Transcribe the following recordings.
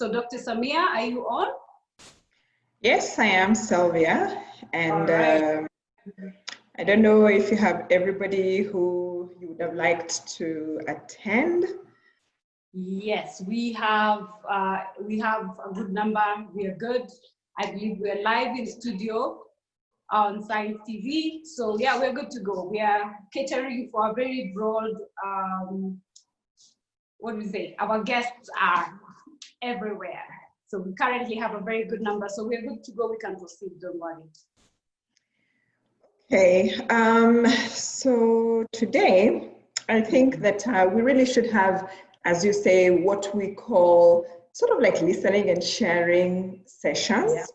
So, Dr. Samia, are you on? Yes, I am, Sylvia. And right. um, I don't know if you have everybody who you would have liked to attend. Yes, we have uh, we have a good number. We are good. I believe we are live in studio on Science TV. So yeah, we're good to go. We are catering for a very broad. Um, what do we say? Our guests are everywhere. So we currently have a very good number. So we're good to go. We can proceed. Don't worry. Okay, um, so today I think that uh, we really should have, as you say, what we call sort of like listening and sharing sessions.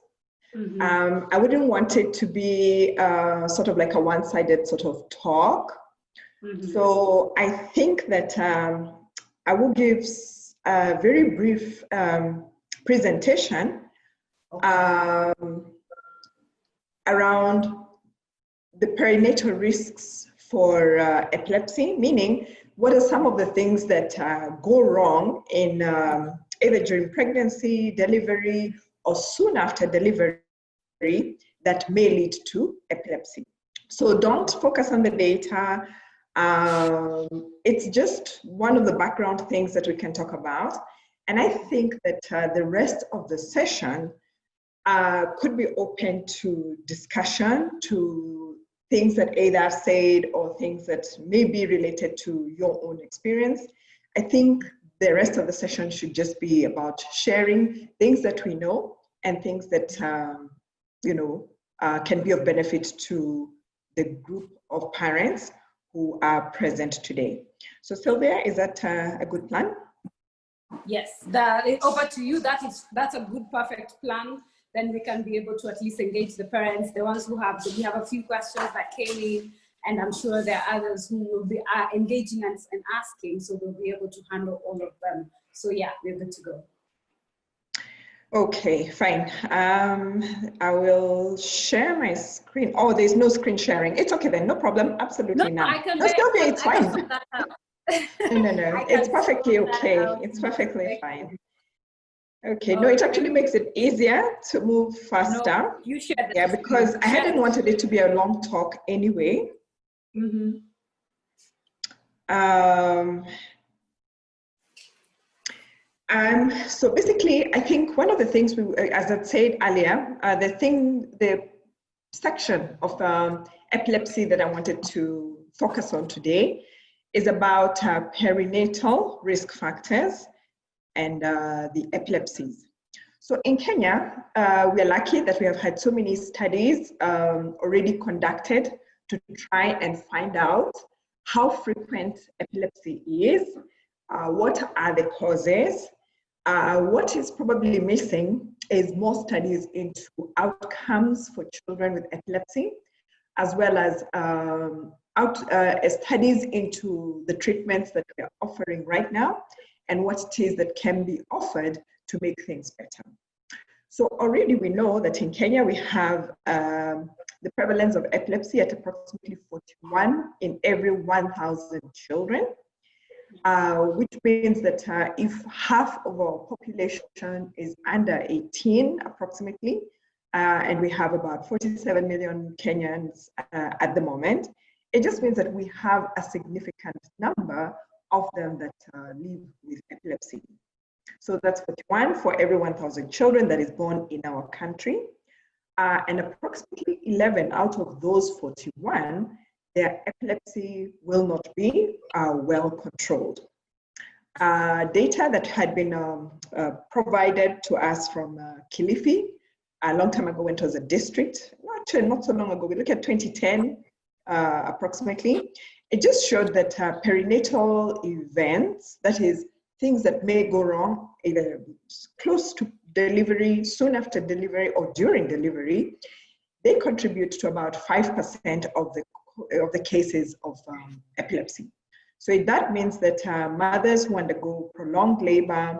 Mhm. Um, I wouldn't want it to be uh, sort of like a one sided sort of talk. Mhm. So I think that um, I will give a very brief um, presentation um, around the perinatal risks for uh, epilepsy, meaning what are some of the things that uh, go wrong in um, either during pregnancy, delivery, or soon after delivery that may lead to epilepsy. So don't focus on the data. Um, it's just one of the background things that we can talk about. And I think that uh, the rest of the session uh, could be open to discussion, to things that either said or things that may be related to your own experience. I think the rest of the session should just be about sharing things that we know and things that um, you know uh, can be of benefit to the group of parents who are present today. So Sylvia, is that uh, a good plan? Yes, that, over to you. That is that's a good, perfect plan. Then we can be able to at least engage the parents, the ones who have. We have a few questions that came in, and I'm sure there are others who will be uh, engaging and, and asking, so we'll be able to handle all of them. So yeah, we're good to go. Okay, fine. Um, I will share my screen. Oh, there's no screen sharing. It's okay then, no problem. Absolutely No, I can. No, Sylvia, it's fine. No, no, no. It's perfectly okay. It's perfectly fine. Okay, no, it actually makes it easier to move faster. No, you share Yeah, because I hadn't wanted it to be a long talk anyway. hmm Um, um, so basically, I think one of the things we, uh, as I said earlier, uh, the thing, the section of um, epilepsy that I wanted to focus on today is about uh, perinatal risk factors and uh, the epilepsies. So in Kenya, uh, we are lucky that we have had so many studies um, already conducted to try and find out how frequent epilepsy is, uh, what are the causes. Uh, what is probably missing is more studies into outcomes for children with epilepsy, as well as um, out, uh, studies into the treatments that we are offering right now and what it is that can be offered to make things better. So already we know that in Kenya we have um, the prevalence of epilepsy at approximately 41 in every 1,000 children, uh, which means that uh, if half of our population is under 18 approximately, uh, and we have about 47 million Kenyans uh, at the moment, it just means that we have a significant number of them that uh, live with epilepsy. So that's 41 for every 1,000 children that is born in our country. And approximately 11 out of those 41, their epilepsy will not be uh, well controlled. Uh, data that had been um, uh, provided to us from uh, Kilifi a long time ago when it was a district, actually not so long ago, we look at 2010 uh, approximately, it just showed that uh, perinatal events, that is things that may go wrong, either close to delivery, soon after delivery, or during delivery, they contribute to about 5% of the, of the cases of um, epilepsy. So that means that uh, mothers who undergo prolonged labor,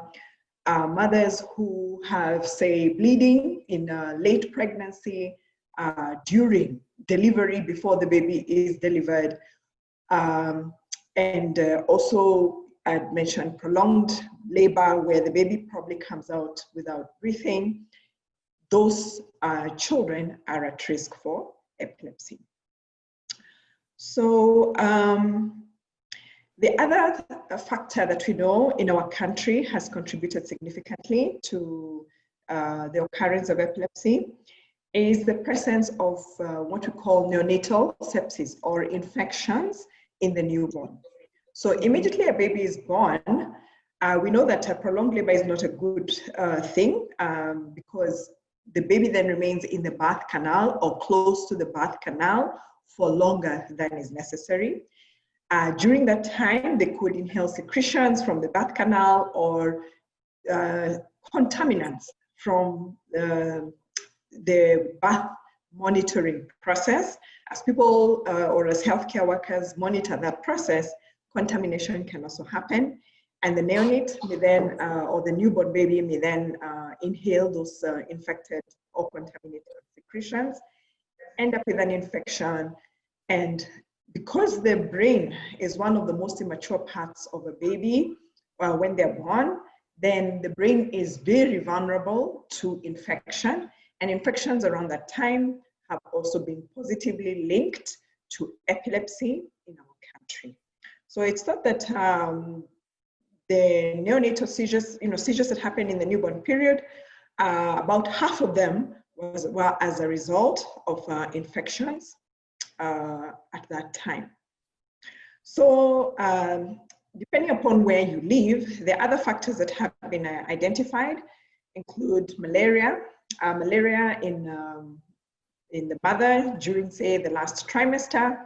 uh, mothers who have, say, bleeding in late pregnancy, uh, during delivery, before the baby is delivered, um, and uh, also I mentioned prolonged labor where the baby probably comes out without breathing. Those uh, children are at risk for epilepsy. So um, the other factor that we know in our country has contributed significantly to uh, the occurrence of epilepsy is the presence of uh, what we call neonatal sepsis or infections in the newborn. So immediately a baby is born, uh, we know that a prolonged labor is not a good uh, thing um, because the baby then remains in the birth canal or close to the birth canal for longer than is necessary. Uh, during that time, they could inhale secretions from the birth canal or uh, contaminants from the, the birth monitoring process. As people uh, or as healthcare workers monitor that process, contamination can also happen. And the neonate may then, uh, or the newborn baby may then uh, inhale those uh, infected or contaminated secretions, end up with an infection. And because the brain is one of the most immature parts of a baby uh, when they're born, then the brain is very vulnerable to infection. And infections around that time have also been positively linked to epilepsy in our country. So it's thought that um, the neonatal seizures, you know, seizures that happen in the newborn period, uh, about half of them was well, as a result of uh, infections uh, at that time. So um, depending upon where you live, the other factors that have been uh, identified include malaria, uh, malaria in, um, in the mother during, say, the last trimester.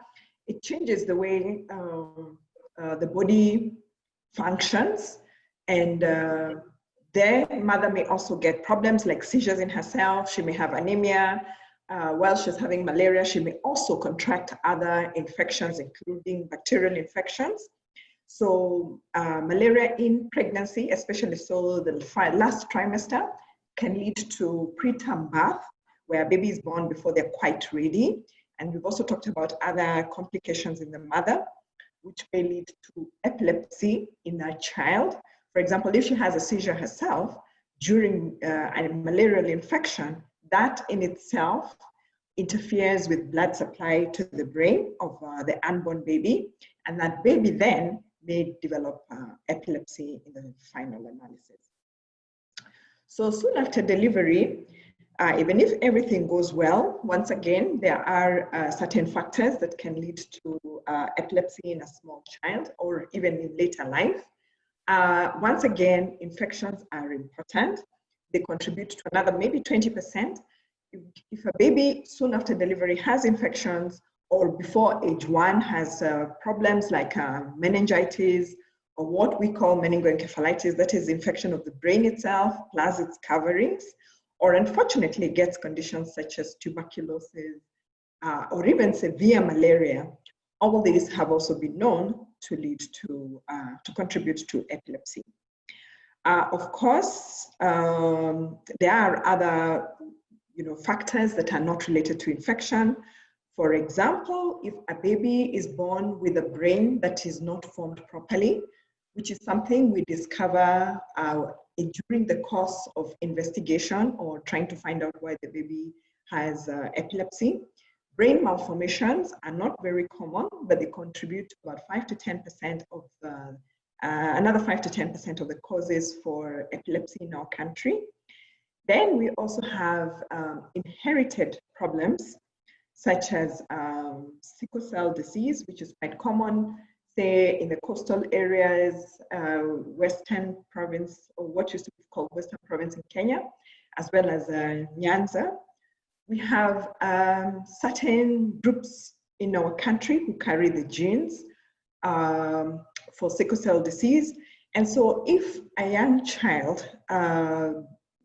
It changes the way um, uh, the body functions and their mother may also get problems like seizures in herself. She may have anemia. Uh, while she's having malaria, she may also contract other infections, including bacterial infections. So uh, malaria in pregnancy, especially so the last trimester, can lead to preterm birth, where a baby is born before they're quite ready. And we've also talked about other complications in the mother which may lead to epilepsy in a child. For example, if she has a seizure herself during uh, a malarial infection, that in itself interferes with blood supply to the brain of uh, the unborn baby, and that baby then may develop uh, epilepsy in the final analysis. So soon after delivery, uh, even if everything goes well, once again, there are uh, certain factors that can lead to uh, epilepsy in a small child or even in later life. Uh, once again, infections are important. They contribute to another maybe 20%. If, if a baby soon after delivery has infections or before age one has uh, problems like uh, meningitis or what we call meningoencephalitis, that is infection of the brain itself plus its coverings, or unfortunately gets conditions such as tuberculosis uh, or even severe malaria, all these have also been known to lead to, uh, to contribute to epilepsy. Uh, of course, um, there are other you know, factors that are not related to infection. For example, if a baby is born with a brain that is not formed properly, which is something we discover uh, during the course of investigation or trying to find out why the baby has uh, epilepsy. Brain malformations are not very common, but they contribute about 5 to 10% of the, uh, another 5 to 10% of the causes for epilepsy in our country. Then we also have um, inherited problems such as um, sickle cell disease, which is quite common say in the coastal areas, uh, Western province, or what used to be called Western province in Kenya, as well as uh, Nyanza. We have um, certain groups in our country who carry the genes um, for sickle cell disease. And so if a young child uh,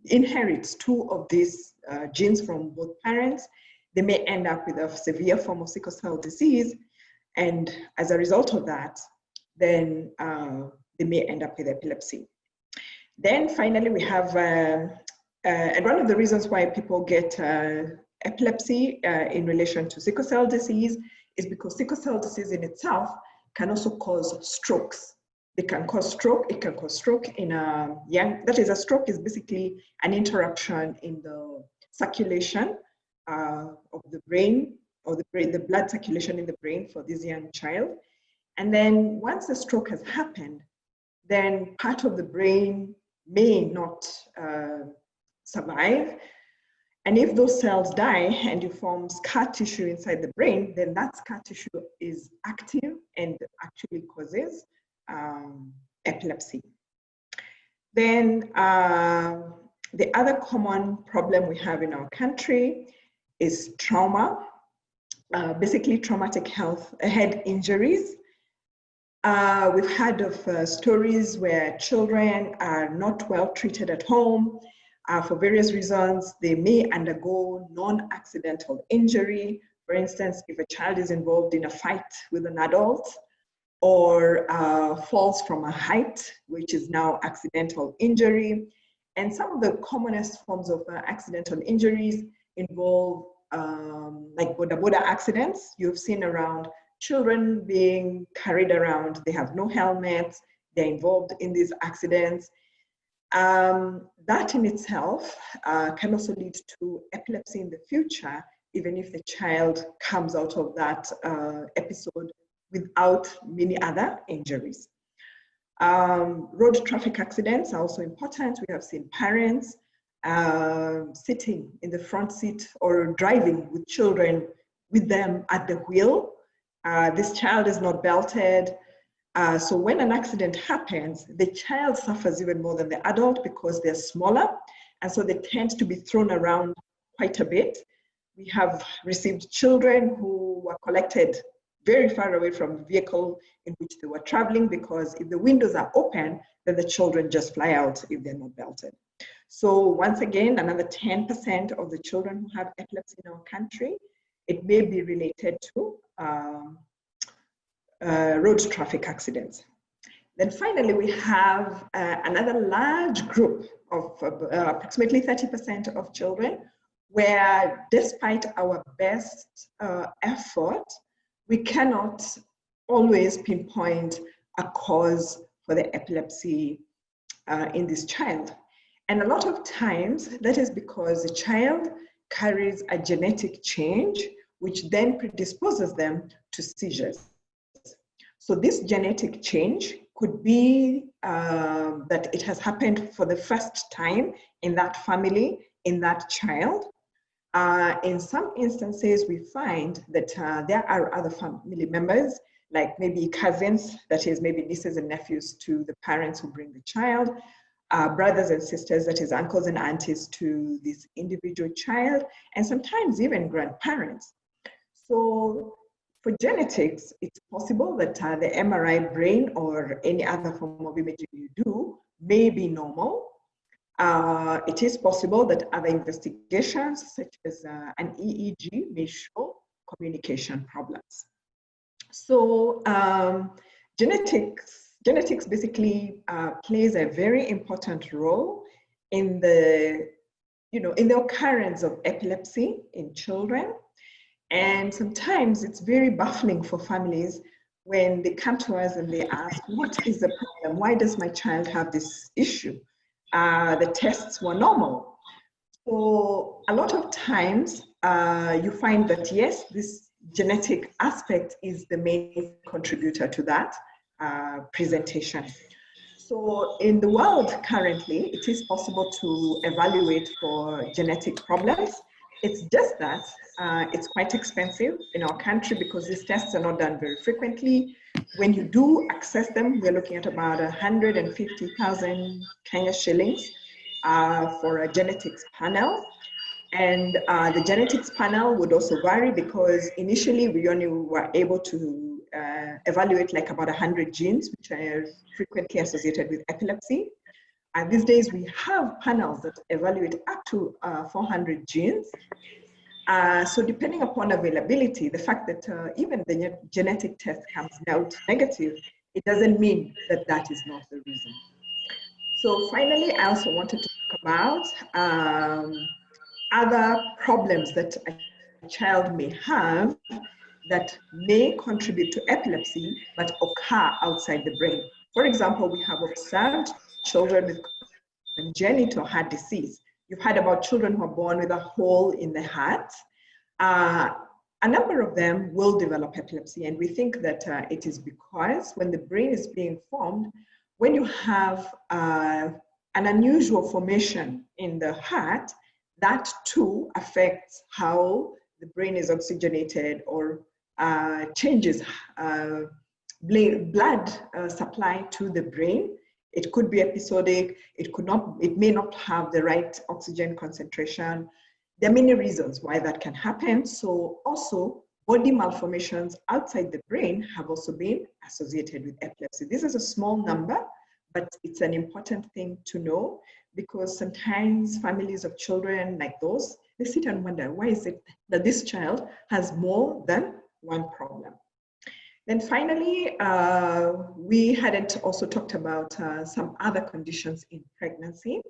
inherits two of these uh, genes from both parents, they may end up with a severe form of sickle cell disease. And as a result of that, then uh, they may end up with epilepsy. Then finally, we have, uh, and one of the reasons why people get uh, epilepsy uh, in relation to sickle cell disease is because sickle cell disease in itself can also cause strokes. It can cause stroke, it can cause stroke in a young, that is a stroke is basically an interruption in the circulation uh, of the brain or the brain, the blood circulation in the brain for this young child. And then once the stroke has happened, then part of the brain may not uh, survive. And if those cells die and you form scar tissue inside the brain, then that scar tissue is active and actually causes um, epilepsy. Then uh, the other common problem we have in our country is trauma, uh, basically traumatic health head injuries. Uh, we've heard of uh, stories where children are not well treated at home. Uh, for various reasons, they may undergo non-accidental injury. For instance, if a child is involved in a fight with an adult or uh, falls from a height, which is now accidental injury. And some of the commonest forms of uh, accidental injuries involve um, like boda boda accidents. You've seen around children being carried around, they have no helmets, they're involved in these accidents. Um, that in itself uh, can also lead to epilepsy in the future, even if the child comes out of that uh, episode without many other injuries. Um, road traffic accidents are also important. We have seen parents uh, sitting in the front seat or driving with children with them at the wheel uh, this child is not belted. Uh, so when an accident happens, the child suffers even more than the adult because they're smaller. And so they tend to be thrown around quite a bit. We have received children who were collected very far away from the vehicle in which they were traveling because if the windows are open, then the children just fly out if they're not belted. So once again, another 10% of the children who have epilepsy in our country, it may be related to um, uh, road traffic accidents. Then finally, we have uh, another large group of uh, approximately 30% of children where despite our best uh, effort, we cannot always pinpoint a cause for the epilepsy uh, in this child. And a lot of times that is because the child carries a genetic change which then predisposes them to seizures. So this genetic change could be uh, that it has happened for the first time in that family, in that child. Uh, in some instances, we find that uh, there are other family members, like maybe cousins, that is maybe nieces and nephews to the parents who bring the child, uh, brothers and sisters, that is uncles and aunties to this individual child, and sometimes even grandparents. So for genetics, it's possible that uh, the MRI brain or any other form of imaging you do may be normal. Uh, it is possible that other investigations, such as uh, an EEG, may show communication problems. So um, genetics, genetics basically uh, plays a very important role in the, you know, in the occurrence of epilepsy in children and sometimes it's very baffling for families when they come to us and they ask, What is the problem? Why does my child have this issue? Uh, the tests were normal. So, a lot of times uh, you find that yes, this genetic aspect is the main contributor to that uh, presentation. So, in the world currently, it is possible to evaluate for genetic problems. It's just that uh, it's quite expensive in our country because these tests are not done very frequently. When you do access them, we're looking at about 150,000 Kenya shillings uh, for a genetics panel. And uh, the genetics panel would also vary because initially we only were able to uh, evaluate like about 100 genes, which are frequently associated with epilepsy. And these days we have panels that evaluate up to uh, 400 genes. Uh, so depending upon availability, the fact that uh, even the genetic test comes out negative, it doesn't mean that that is not the reason. So finally, I also wanted to talk about um, other problems that a child may have that may contribute to epilepsy but occur outside the brain. For example, we have observed children with congenital heart disease. You've heard about children who are born with a hole in the heart. Uh, a number of them will develop epilepsy, and we think that uh, it is because when the brain is being formed, when you have uh, an unusual formation in the heart, that too affects how the brain is oxygenated or uh, changes uh, blood uh, supply to the brain. It could be episodic, it could not, it may not have the right oxygen concentration. There are many reasons why that can happen. So also body malformations outside the brain have also been associated with epilepsy. This is a small number, but it's an important thing to know because sometimes families of children like those, they sit and wonder, why is it that this child has more than one problem? Then finally, uh, we hadn't also talked about uh, some other conditions in pregnancy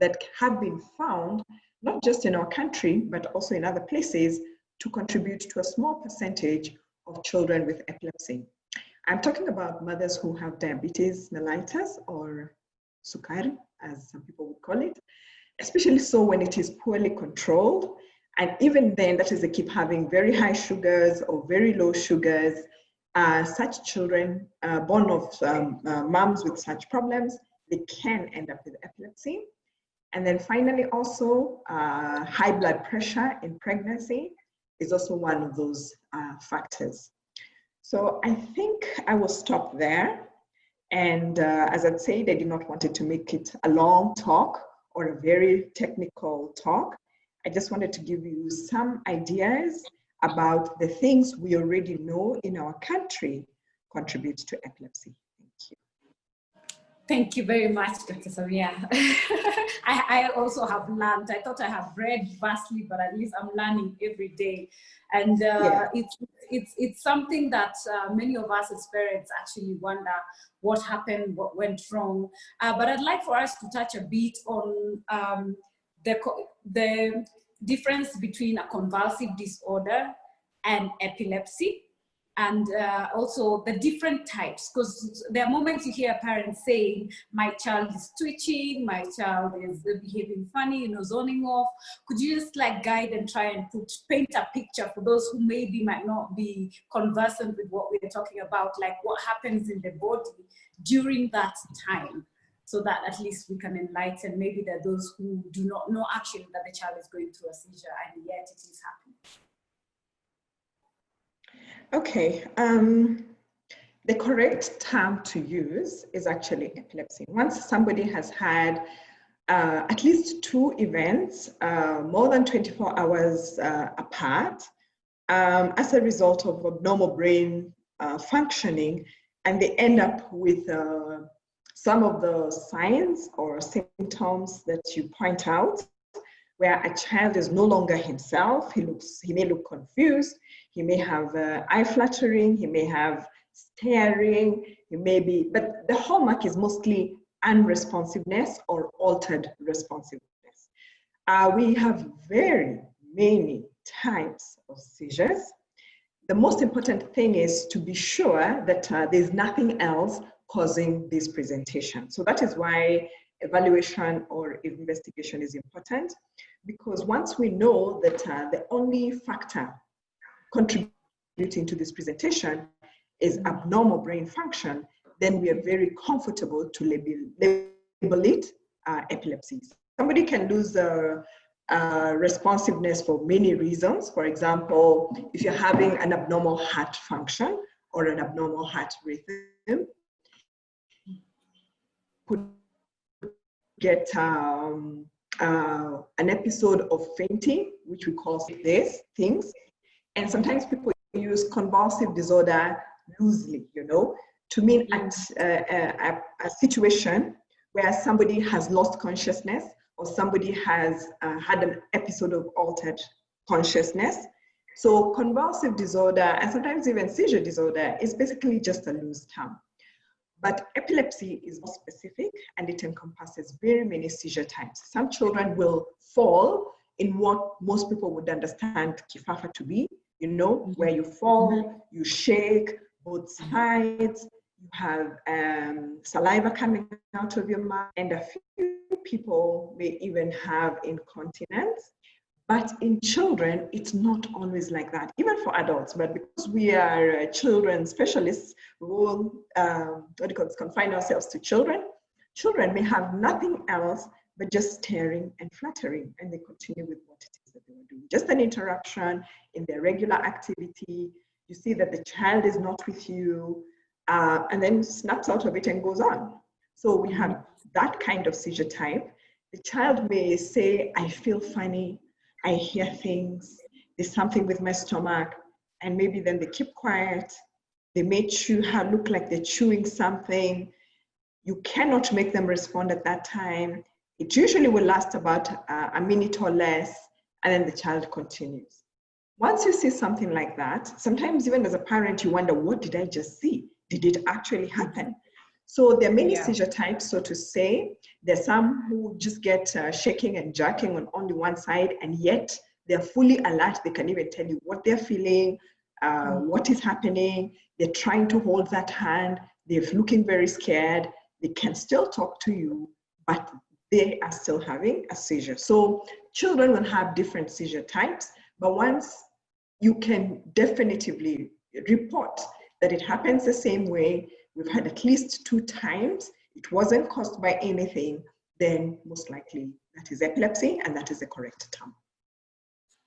that have been found, not just in our country, but also in other places to contribute to a small percentage of children with epilepsy. I'm talking about mothers who have diabetes mellitus or sukari, as some people would call it, especially so when it is poorly controlled. And even then, that is, they keep having very high sugars or very low sugars. Uh, such children uh, born of um, uh, moms with such problems, they can end up with epilepsy. And then finally, also uh, high blood pressure in pregnancy is also one of those uh, factors. So I think I will stop there. And as I said, I did not want it to make it a long talk or a very technical talk. I just wanted to give you some ideas about the things we already know in our country contribute to epilepsy. Thank you. Thank you very much, Dr. Samia. I, I also have learned. I thought I have read vastly, but at least I'm learning every day. And uh, yeah. it's, it's, it's something that uh, many of us as parents actually wonder what happened, what went wrong. Uh, but I'd like for us to touch a bit on um, the, the difference between a convulsive disorder and epilepsy and uh, also the different types because there are moments you hear parents saying my child is twitching my child is behaving funny you know zoning off. Could you just like guide and try and put paint a picture for those who maybe might not be conversant with what we're talking about like what happens in the body during that time so that at least we can enlighten maybe are those who do not know actually that the child is going through a seizure and yet it is happening Okay, um, the correct term to use is actually epilepsy. Once somebody has had uh, at least two events uh, more than 24 hours uh, apart um, as a result of abnormal brain uh, functioning, and they end up with uh, some of the signs or symptoms that you point out, where a child is no longer himself, he looks, he may look confused, he may have uh, eye fluttering, he may have staring, he may be, but the hallmark is mostly unresponsiveness or altered responsiveness. Uh, we have very many types of seizures. The most important thing is to be sure that uh, there's nothing else causing this presentation. So that is why evaluation or investigation is important because once we know that uh, the only factor contributing to this presentation is abnormal brain function, then we are very comfortable to label, label it uh, epilepsy. Somebody can lose uh, uh, responsiveness for many reasons. For example, if you're having an abnormal heart function or an abnormal heart rhythm, could get um, uh, an episode of fainting, which we call this things, and sometimes people use convulsive disorder loosely, you know, to mean at uh, a, a, situation where somebody has lost consciousness or somebody has uh, had an episode of altered consciousness. So convulsive disorder and sometimes even seizure disorder is basically just a loose term. But epilepsy is more specific and it encompasses very many seizure types. Some children will fall in what most people would understand kifafa to be, you know, mm-hmm. where you fall, mm-hmm. you shake both sides, you have um, saliva coming out of your mouth, and a few people may even have incontinence. But in children, it's not always like that, even for adults. But because we are uh, children specialists, we will um, confine ourselves to children. Children may have nothing else but just staring and fluttering, and they continue with what it is that they were doing. Just an interruption in their regular activity. You see that the child is not with you, uh, and then snaps out of it and goes on. So we have that kind of seizure type. The child may say, I feel funny, I hear things, there's something with my stomach, and maybe then they keep quiet. They may chew, look like they're chewing something. You cannot make them respond at that time. It usually will last about uh, a minute or less, and then the child continues. Once you see something like that, sometimes even as a parent, you wonder, what did I just see? Did it actually happen? So there are many yeah. seizure types, so to say. There's some who just get uh, shaking and jerking on only one side, and yet they're fully alert. They can even tell you what they're feeling, uh, mm. what is happening. They're trying to hold that hand. They're looking very scared. They can still talk to you, but they are still having a seizure. So children will have different seizure types, but once you can definitively report that it happens the same way we've had at least two times, it wasn't caused by anything, then most likely that is epilepsy and that is the correct term.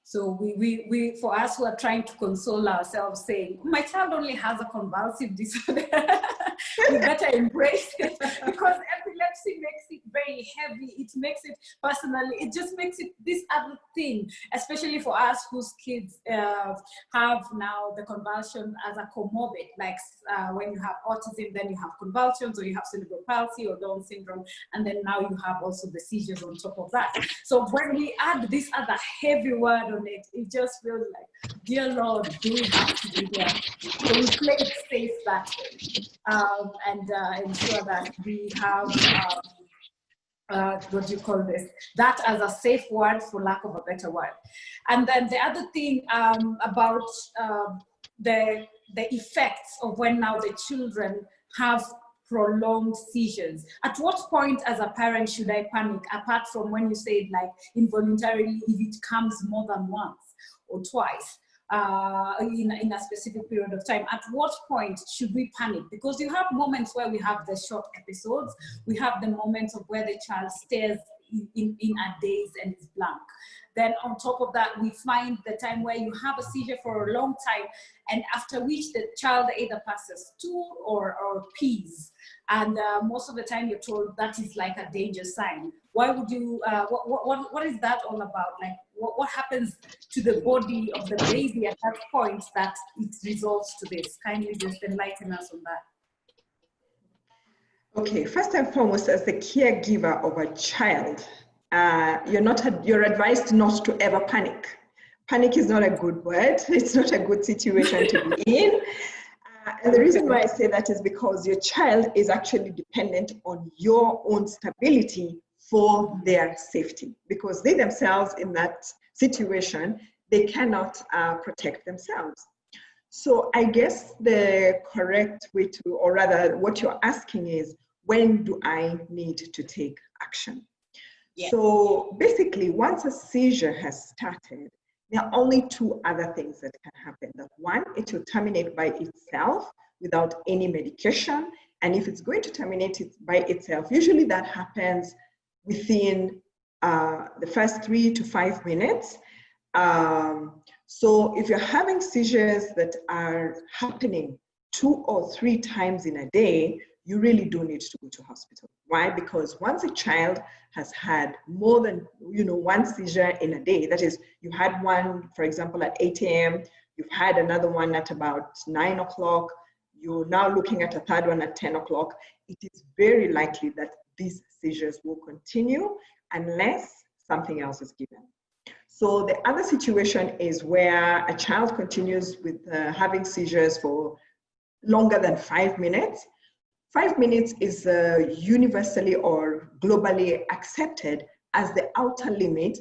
So we, we, we, for us who are trying to console ourselves saying, oh, my child only has a convulsive disorder, we better embrace it because epilepsy makes it very heavy. It makes it personally, it just makes it this other thing, especially for us whose kids uh, have now the convulsion as a comorbid, like uh, when you have autism, then you have convulsions or you have cerebral palsy or Down syndrome, and then now you have also the seizures on top of that. So when we add this other heavy word on it, it just feels like, dear Lord, do there? So we play it safe that way um, and uh, ensure that we have um, uh, what do you call this? That as a safe word, for lack of a better word. And then the other thing um, about uh, the the effects of when now the children have prolonged seizures. At what point, as a parent, should I panic? Apart from when you said like involuntarily, if it comes more than once or twice uh, in, in a specific period of time. At what point should we panic? Because you have moments where we have the short episodes, we have the moments of where the child stares in, in, a daze and is blank. Then on top of that, we find the time where you have a seizure for a long time, and after which the child either passes stool or, or pees. And uh, most of the time you're told that is like a danger sign. Why would you, uh, what, what, what is that all about? Like what, what happens to the body of the baby at that point that it results to this? Kindly just enlighten us on that. Okay, first and foremost, as the caregiver of a child, uh, you're not you're advised not to ever panic. Panic is not a good word. It's not a good situation to be in. Uh, and the reason why I say that is because your child is actually dependent on your own stability for their safety because they themselves in that situation they cannot uh, protect themselves. So i guess the correct way to or rather what you're asking is when do i need to take action? So basically once a seizure has started there are only two other things that can happen. That one it will terminate by itself without any medication and if it's going to terminate it by itself usually that happens within uh, the first three to five minutes. Um, so if you're having seizures that are happening two or three times in a day, you really do need to go to hospital. Why? Because once a child has had more than you know one seizure in a day, that is, you had one, for example, at 8 a.m., you've had another one at about nine o'clock, you're now looking at a third one at 10 o'clock, it is very likely that these seizures will continue unless something else is given. So the other situation is where a child continues with uh, having seizures for longer than five minutes. Five minutes is uh, universally or globally accepted as the outer limit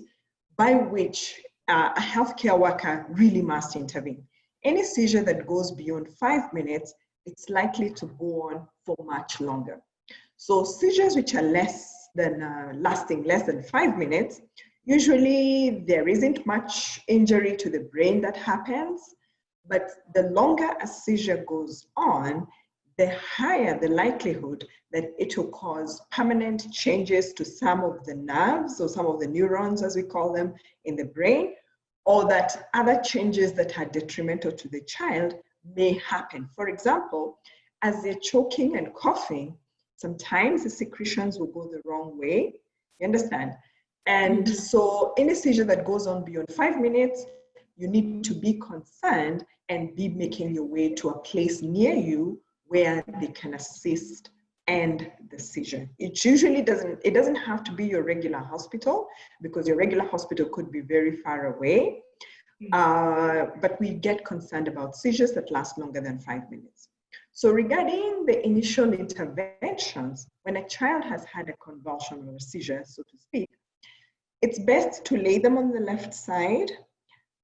by which uh, a healthcare worker really must intervene. Any seizure that goes beyond five minutes, it's likely to go on for much longer. So seizures which are less than uh, lasting less than five minutes, usually there isn't much injury to the brain that happens, but the longer a seizure goes on, the higher the likelihood that it will cause permanent changes to some of the nerves or some of the neurons, as we call them, in the brain, or that other changes that are detrimental to the child may happen. For example, as they're choking and coughing, sometimes the secretions will go the wrong way. You understand? And mm-hmm. so, any seizure that goes on beyond five minutes, you need to be concerned and be making your way to a place near you where they can assist and the seizure. It usually doesn't, it doesn't have to be your regular hospital because your regular hospital could be very far away. Mm-hmm. Uh, but we get concerned about seizures that last longer than five minutes. So regarding the initial interventions, when a child has had a convulsion or a seizure, so to speak, it's best to lay them on the left side,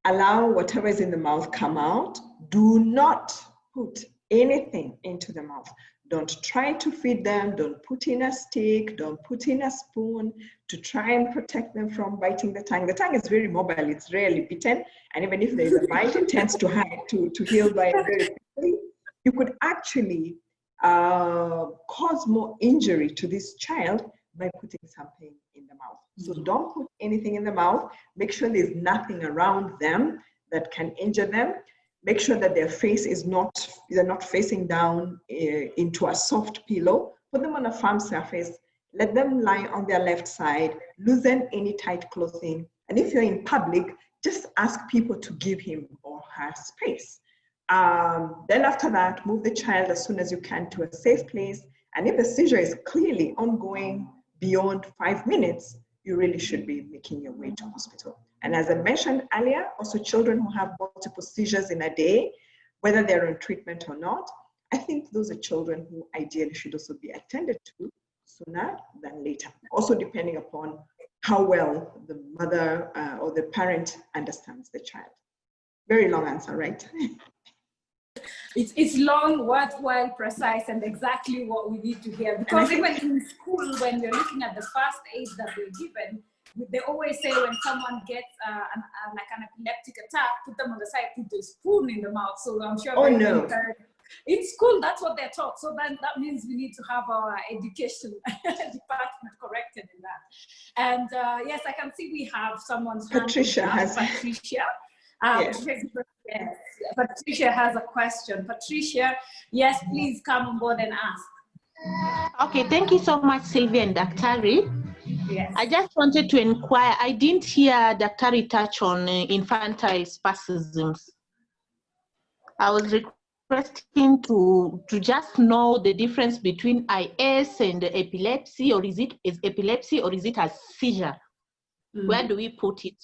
allow whatever is in the mouth come out. Do not put anything into the mouth. Don't try to feed them, don't put in a stick, don't put in a spoon to try and protect them from biting the tongue. The tongue is very mobile, it's rarely bitten, and even if there's a bite, it tends to hide, to, to heal by very quickly. You could actually uh, cause more injury to this child by putting something in the mouth. So mm-hmm. don't put anything in the mouth. Make sure there's nothing around them that can injure them make sure that their face is not, they're not facing down uh, into a soft pillow. Put them on a firm surface. Let them lie on their left side. Loosen any tight clothing. And if you're in public, just ask people to give him or her space. Um, then after that, move the child as soon as you can to a safe place. And if the seizure is clearly ongoing beyond five minutes, you really should be making your way to hospital. And as I mentioned earlier, also children who have multiple seizures in a day, whether they're on treatment or not, I think those are children who ideally should also be attended to sooner than later. Also depending upon how well the mother uh, or the parent understands the child. Very long answer, right? it's, it's long, worthwhile, precise, and exactly what we need to hear. Because even in school, when we're looking at the first aid that we're given, they always say when someone gets uh, an, uh, like an epileptic attack, put them on the side, put the spoon in the mouth. So I'm sure. Oh no. In school, that's what they're taught. So then that means we need to have our education department corrected in that. And uh, yes, I can see we have someone's Patricia has Patricia. Um, yes. Yes. Patricia has a question. Patricia, yes, please come on board and ask. Okay, thank you so much, Sylvia and Daktari. Yes. I just wanted to inquire. I didn't hear Dr. touch on infantile spasms. I was requesting to, to just know the difference between IS and epilepsy, or is it is epilepsy or is it a seizure? Mm. Where do we put it?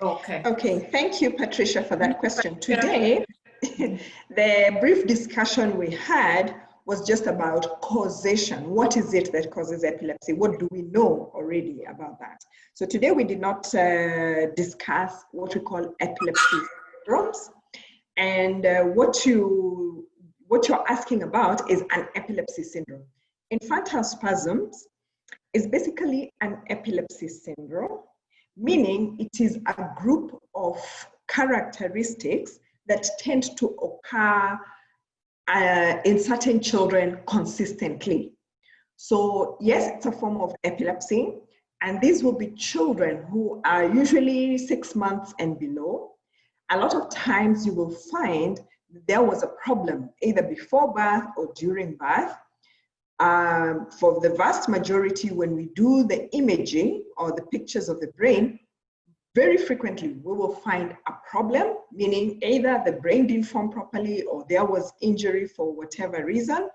Okay. Okay. Thank you, Patricia, for that question. Today, the brief discussion we had was just about causation. What is it that causes epilepsy? What do we know already about that? So today we did not uh, discuss what we call epilepsy syndromes. And uh, what, you, what you're asking about is an epilepsy syndrome. Infantile spasms is basically an epilepsy syndrome, meaning it is a group of characteristics that tend to occur uh, in certain children consistently. So yes, it's a form of epilepsy, and these will be children who are usually six months and below. A lot of times you will find there was a problem either before birth or during birth. Um, for the vast majority, when we do the imaging or the pictures of the brain, very frequently we will find a problem, meaning either the brain didn't form properly or there was injury for whatever reason.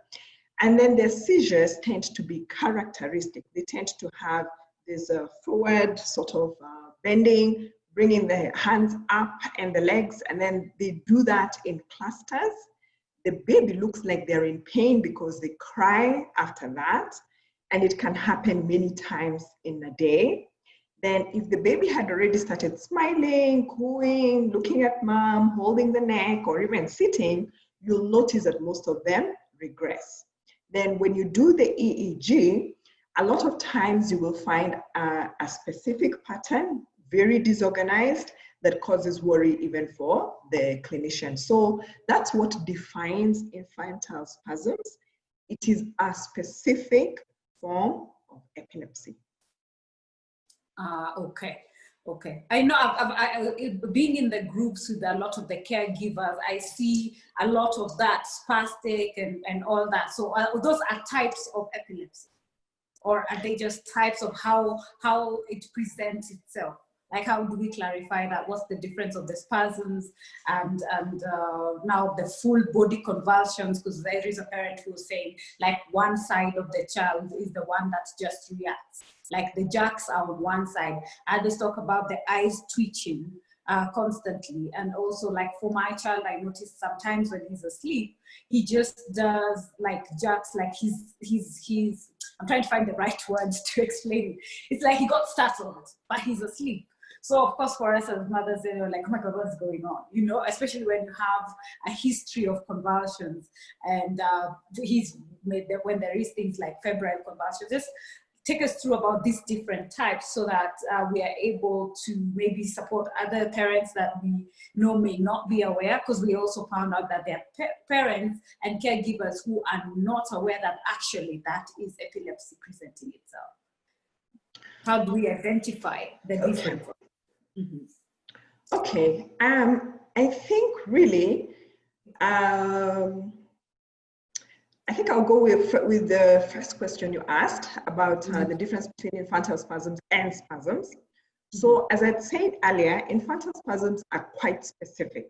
And then the seizures tend to be characteristic. They tend to have this uh, forward sort of uh, bending, bringing the hands up and the legs, and then they do that in clusters. The baby looks like they're in pain because they cry after that, and it can happen many times in a day. Then, if the baby had already started smiling, cooing, looking at mom, holding the neck, or even sitting, you'll notice that most of them regress. Then, when you do the EEG, a lot of times you will find a, a specific pattern, very disorganized, that causes worry even for the clinician. So that's what defines infantile spasms. It is a specific form of epilepsy. Ah, uh, okay. Okay, I know I've, I've I, being in the groups with a lot of the caregivers, I see a lot of that spastic and, and all that. So uh, those are types of epilepsy, or are they just types of how how it presents itself? Like how do we clarify that? What's the difference of the spasms and and uh, now the full body convulsions? Because there is a parent who's saying like one side of the child is the one that just reacts like the jerks are on one side. Others talk about the eyes twitching uh, constantly. And also like for my child, I notice sometimes when he's asleep, he just does like jerks, like he's, he's, he's, I'm trying to find the right words to explain it. It's like he got startled, but he's asleep. So of course, for us as mothers, you know, like, oh my God, what's going on? You know, especially when you have a history of convulsions and uh, he's made when there is things like febrile convulsions, just take us through about these different types so that uh, we are able to maybe support other parents that we know may not be aware because we also found out that there are parents and caregivers who are not aware that actually that is epilepsy presenting itself. How do we identify the difference? Okay. Mm -hmm. okay. Um, I think really um, I think I'll go with, with the first question you asked about uh, mm-hmm. the difference between infantile spasms and spasms. So, as I said earlier, infantile spasms are quite specific.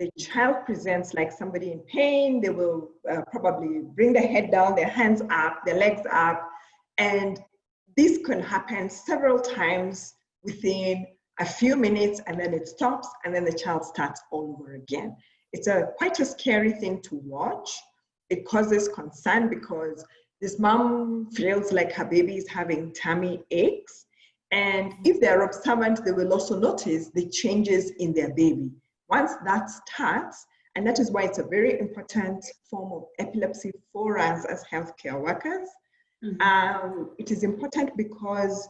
The child presents like somebody in pain. They will uh, probably bring their head down, their hands up, their legs up. And this can happen several times within a few minutes and then it stops and then the child starts all over again. It's a quite a scary thing to watch. It causes concern because this mom feels like her baby is having tummy aches. And if they are observant, they will also notice the changes in their baby. Once that starts, and that is why it's a very important form of epilepsy for us as healthcare workers. Mm-hmm. Um, it is important because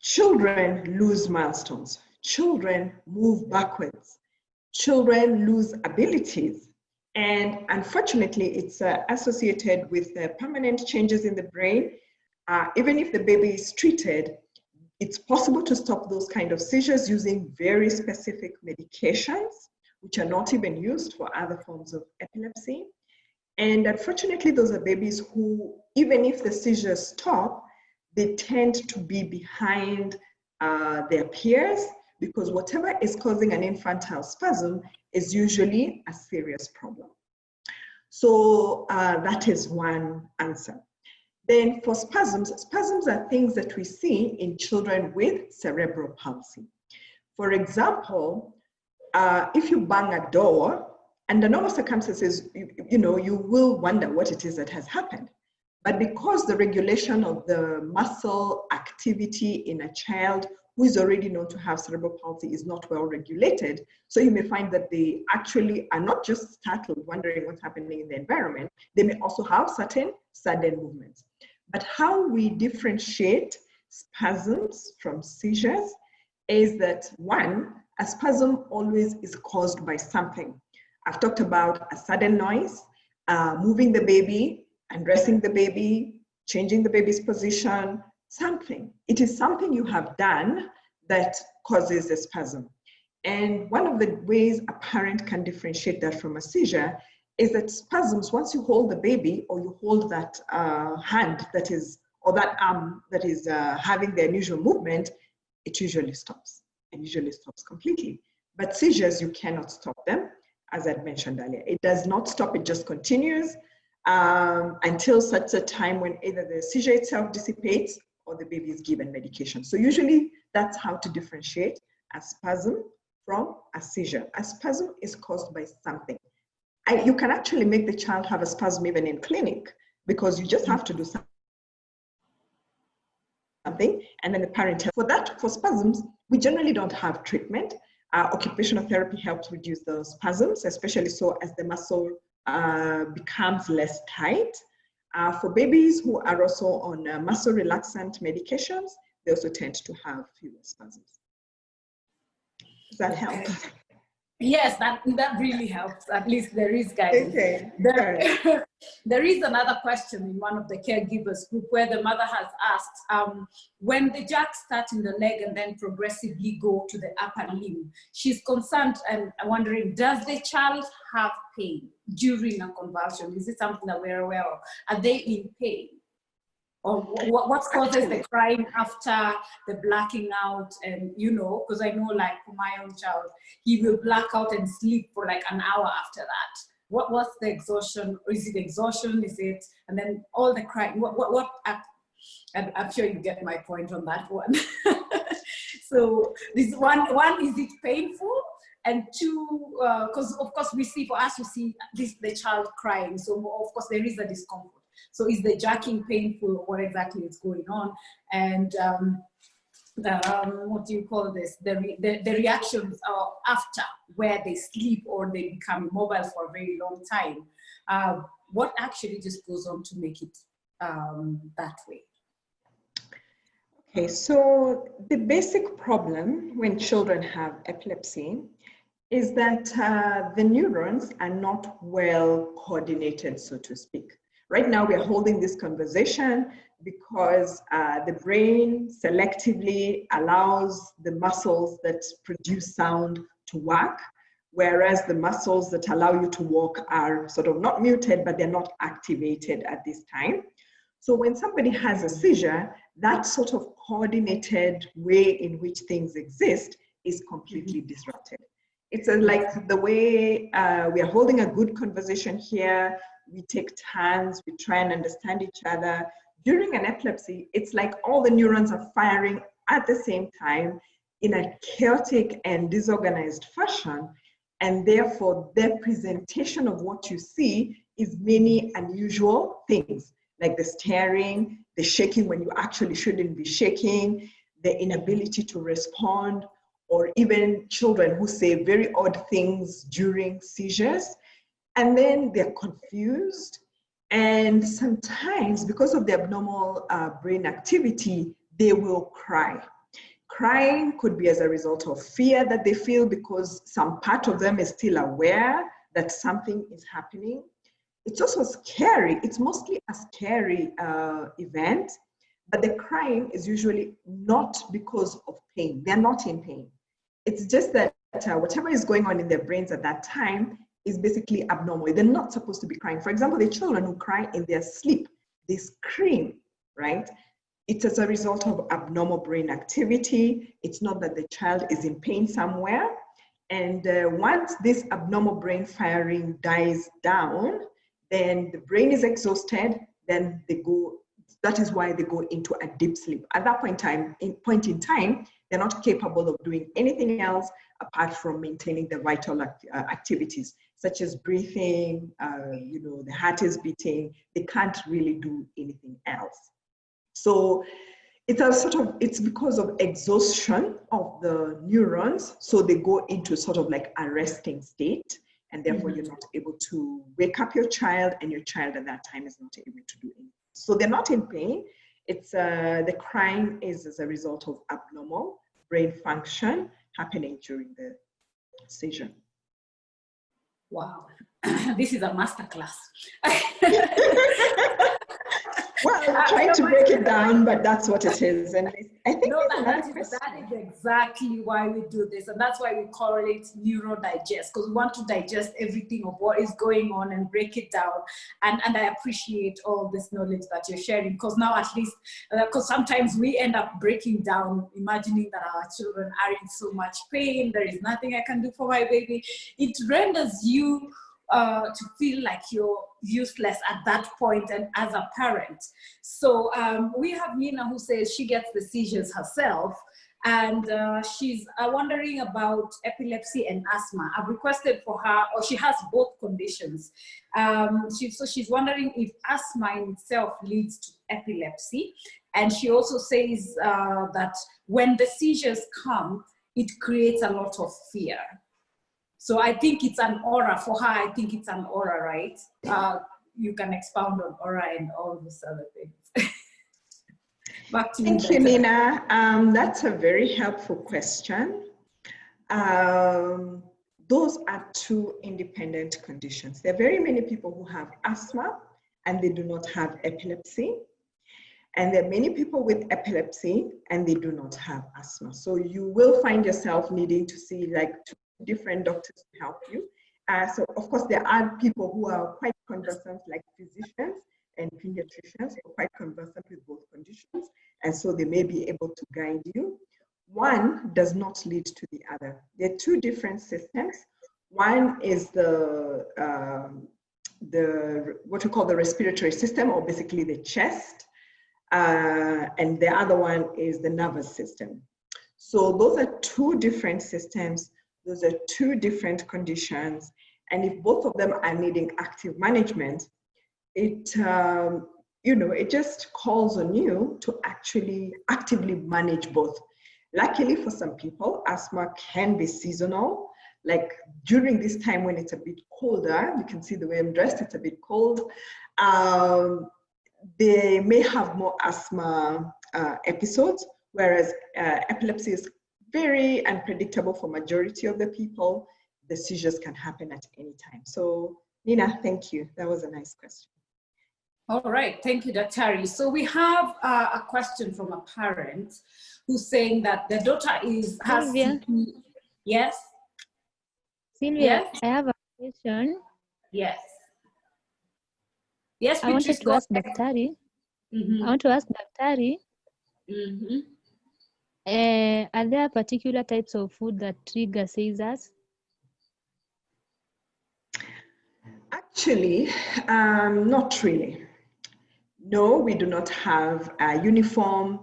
children lose milestones, children move backwards, children lose abilities. And unfortunately, it's uh, associated with uh, permanent changes in the brain. Uh, even if the baby is treated, it's possible to stop those kind of seizures using very specific medications, which are not even used for other forms of epilepsy. And unfortunately, those are babies who, even if the seizures stop, they tend to be behind uh, their peers because whatever is causing an infantile spasm is usually a serious problem. So uh, that is one answer. Then for spasms, spasms are things that we see in children with cerebral palsy. For example, uh, if you bang a door, under normal circumstances, you, you know, you will wonder what it is that has happened. But because the regulation of the muscle activity in a child who is already known to have cerebral palsy is not well regulated. So you may find that they actually are not just startled, wondering what's happening in the environment, they may also have certain sudden movements. But how we differentiate spasms from seizures is that one, a spasm always is caused by something. I've talked about a sudden noise, uh, moving the baby, undressing the baby, changing the baby's position, something. It is something you have done that causes a spasm. And one of the ways a parent can differentiate that from a seizure is that spasms, once you hold the baby or you hold that uh, hand that is, or that arm that is uh, having the unusual movement, it usually stops. It usually stops completely. But seizures, you cannot stop them, as I mentioned earlier. It does not stop, it just continues um, until such a time when either the seizure itself dissipates or the baby is given medication. So usually that's how to differentiate a spasm from a seizure. A spasm is caused by something. I, you can actually make the child have a spasm even in clinic because you just have to do something and then the parent for that for spasms we generally don't have treatment. Uh, occupational therapy helps reduce those spasms especially so as the muscle uh, becomes less tight. Uh, for babies who are also on uh, muscle relaxant medications they also tend to have fewer spasms. Does that help Yes, that, that really helps. At least there is guidance. Okay. There, there is another question in one of the caregivers group where the mother has asked, um, when the jacks start in the leg and then progressively go to the upper limb, she's concerned and wondering, does the child have pain during a convulsion? Is it something that we're aware of? Are they in pain? Or what, what causes the crying after the blacking out and you know because i know like for my own child he will black out and sleep for like an hour after that. What was the exhaustion? Is it exhaustion? Is it and then all the crying what what, what I'm, I'm sure you get my point on that one. So this one one is it painful? And two because uh, of course we see for us to see this the child crying. So of course there is a discomfort so is the jacking painful? What exactly is going on? And um, um, what do you call this? The, re the, the, reactions are after where they sleep or they become immobile for a very long time. Uh, what actually just goes on to make it um, that way? Okay, so the basic problem when children have epilepsy is that uh, the neurons are not well coordinated, so to speak. Right now, we are holding this conversation because uh, the brain selectively allows the muscles that produce sound to work, whereas the muscles that allow you to walk are sort of not muted, but they're not activated at this time. So when somebody has a seizure, that sort of coordinated way in which things exist is completely disrupted. It's a, like the way uh, we are holding a good conversation here, we take turns, we try and understand each other. During an epilepsy, it's like all the neurons are firing at the same time in a chaotic and disorganized fashion. And therefore, their presentation of what you see is many unusual things, like the staring, the shaking when you actually shouldn't be shaking, the inability to respond, or even children who say very odd things during seizures and then they're confused. And sometimes, because of the abnormal uh, brain activity, they will cry. Crying could be as a result of fear that they feel because some part of them is still aware that something is happening. It's also scary. It's mostly a scary uh, event, but the crying is usually not because of pain. They're not in pain. It's just that uh, whatever is going on in their brains at that time is basically abnormal. They're not supposed to be crying. For example, the children who cry in their sleep, they scream, right? It's as a result of abnormal brain activity. It's not that the child is in pain somewhere. And uh, once this abnormal brain firing dies down, then the brain is exhausted, then they go, that is why they go into a deep sleep. At that point in time, in point in time, they're not capable of doing anything else apart from maintaining the vital act, uh, activities such as breathing, uh, you know, the heart is beating, they can't really do anything else. So it's a sort of, it's because of exhaustion of the neurons. So they go into sort of like a resting state and therefore mm-hmm. you're not able to wake up your child and your child at that time is not able to do anything. So they're not in pain. It's uh, the crying is as a result of abnormal brain function happening during the seizure. Wow, this is a masterclass. well, I'm trying to break it down, but that's what it is. And I think no, that, that, is, that is exactly why we do this. And that's why we call it neuro digest, because we want to digest everything of what is going on and break it down. And, and I appreciate all this knowledge that you're sharing, because now at least, because uh, sometimes we end up breaking down, imagining that our children are in so much pain, there is nothing I can do for my baby. It renders you uh, to feel like you're useless at that point and as a parent. So um, we have Nina who says she gets the seizures herself and uh, she's uh, wondering about epilepsy and asthma. I've requested for her, or she has both conditions. Um, she, so she's wondering if asthma in itself leads to epilepsy. And she also says uh, that when the seizures come, it creates a lot of fear. So I think it's an aura for her. I think it's an aura, right? Uh, you can expound on aura and all these other things. Back to Thank you, Nina. Um, that's a very helpful question. Um, those are two independent conditions. There are very many people who have asthma and they do not have epilepsy. And there are many people with epilepsy and they do not have asthma. So you will find yourself needing to see like two different doctors to help you. Uh, so of course there are people who are quite conversant like physicians and pediatricians who are quite conversant with both conditions. And so they may be able to guide you. One does not lead to the other. They're two different systems. One is the, um, the what we call the respiratory system or basically the chest. Uh, and the other one is the nervous system. So those are two different systems those are two different conditions. And if both of them are needing active management, it, um, you know, it just calls on you to actually actively manage both. Luckily for some people, asthma can be seasonal. Like during this time when it's a bit colder, you can see the way I'm dressed, it's a bit cold. Um, they may have more asthma uh, episodes, whereas uh, epilepsy is very unpredictable for majority of the people. The seizures can happen at any time. So Nina, thank you. That was a nice question. All right, thank you, Daktari. So we have uh, a question from a parent who's saying that their daughter is has Sylvia. Yes. Sylvia, yes? I have a question. Yes. Yes, I wanted to ask Daktari. Mm -hmm. I want to ask Daktari. Mm -hmm. Uh, are there particular types of food that trigger seizures? Actually, um, not really. No, we do not have uh, uniform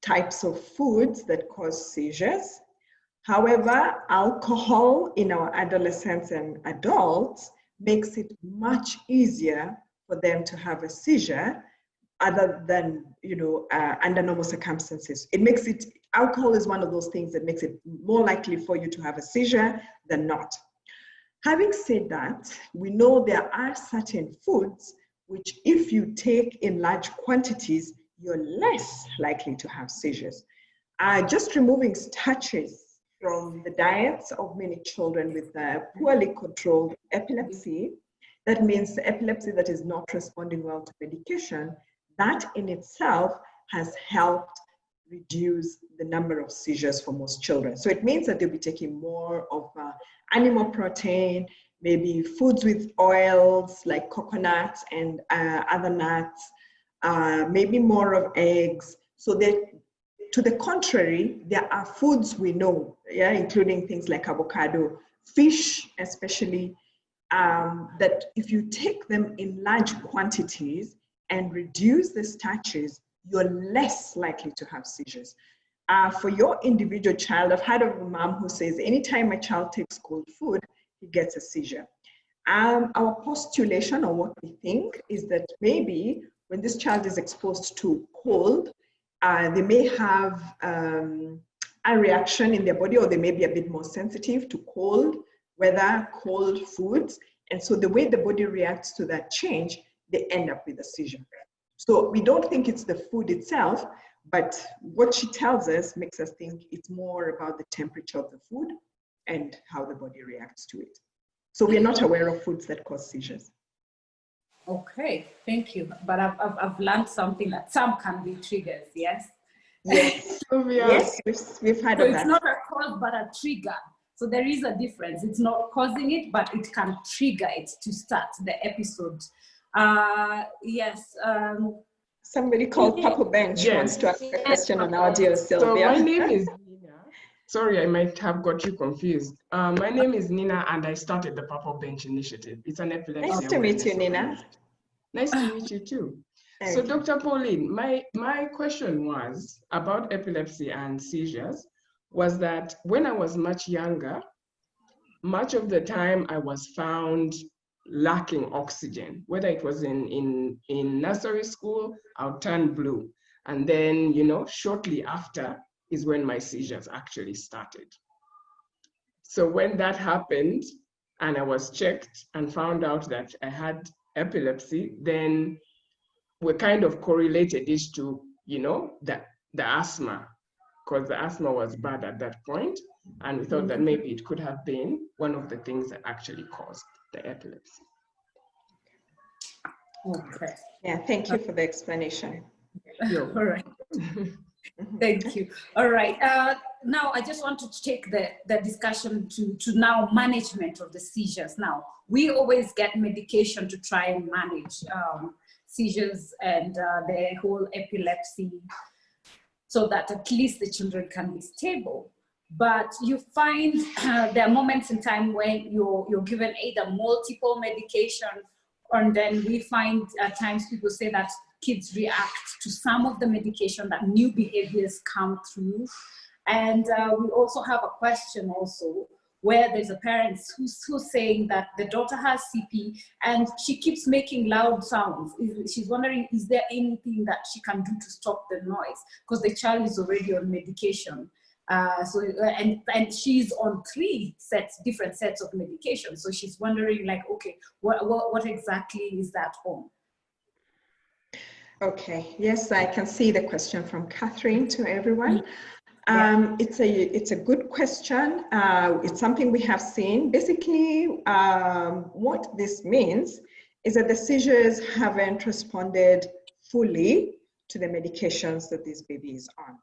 types of foods that cause seizures. However, alcohol in our adolescents and adults makes it much easier for them to have a seizure other than, you know, uh, under normal circumstances. It makes it alcohol is one of those things that makes it more likely for you to have a seizure than not. Having said that, we know there are certain foods which if you take in large quantities, you're less likely to have seizures. Uh, just removing starches from the diets of many children with uh, poorly controlled epilepsy, that means epilepsy that is not responding well to medication, that in itself has helped reduce the number of seizures for most children. So it means that they'll be taking more of uh, animal protein, maybe foods with oils like coconut and uh, other nuts, uh, maybe more of eggs. So that to the contrary, there are foods we know, yeah, including things like avocado, fish, especially, um, that if you take them in large quantities and reduce the starches, you're less likely to have seizures. Uh, for your individual child, I've had a mom who says, anytime my child takes cold food, he gets a seizure. Um, our postulation or what we think is that maybe when this child is exposed to cold, uh, they may have um, a reaction in their body or they may be a bit more sensitive to cold weather, cold foods. And so the way the body reacts to that change, they end up with a seizure. So we don't think it's the food itself. But what she tells us makes us think it's more about the temperature of the food and how the body reacts to it. So we're not aware of foods that cause seizures. Okay, thank you. But I've, I've, I've learned something that some can be triggers, yes? Yes, yes, we've, we've had so it's that. not a cause, but a trigger. So there is a difference. It's not causing it, but it can trigger it to start the episode. Uh, yes. Um, Somebody called Purple Bench Yes. wants to ask a question on audio, So Sylvia. my name is Nina. Sorry, I might have got you confused. Uh, my name is Nina, and I started the Purple Bench Initiative. It's an epilepsy. Nice to meet you, Nina. Nice to meet you too. Thank So. Dr. Pauline, my, my question was about epilepsy and seizures was that when I was much younger, much of the time I was found lacking oxygen, whether it was in, in, in nursery school, I'll turn blue. And then, you know, shortly after is when my seizures actually started. So when that happened and I was checked and found out that I had epilepsy, then we kind of correlated this to, you know, the, the asthma, because the asthma was bad at that point, And we thought that mm-hmm. maybe it could have been one of the things that actually caused the epilepsy. Okay. Yeah, thank you for the explanation. All right. Thank you. All right. Uh, now, I just want to take the, the discussion to, to now management of the seizures. Now, we always get medication to try and manage um, seizures and uh, the whole epilepsy so that at least the children can be stable. But you find uh, there are moments in time when you're, you're given either multiple medication and then we find at times people say that kids react to some of the medication that new behaviors come through. And uh, we also have a question also where there's a parent who's, who's saying that the daughter has cp and she keeps making loud sounds. She's wondering is there anything that she can do to stop the noise? Because the child is already on medication uh, so uh, and and she's on three sets different sets of medication so she's wondering like okay what what, what exactly is that on Okay, yes, I can see the question from Catherine to everyone. Yeah. Um, it's a it's a good question. Uh, it's something we have seen. Basically, um, what this means is that the seizures haven't responded fully to the medications that this baby is on.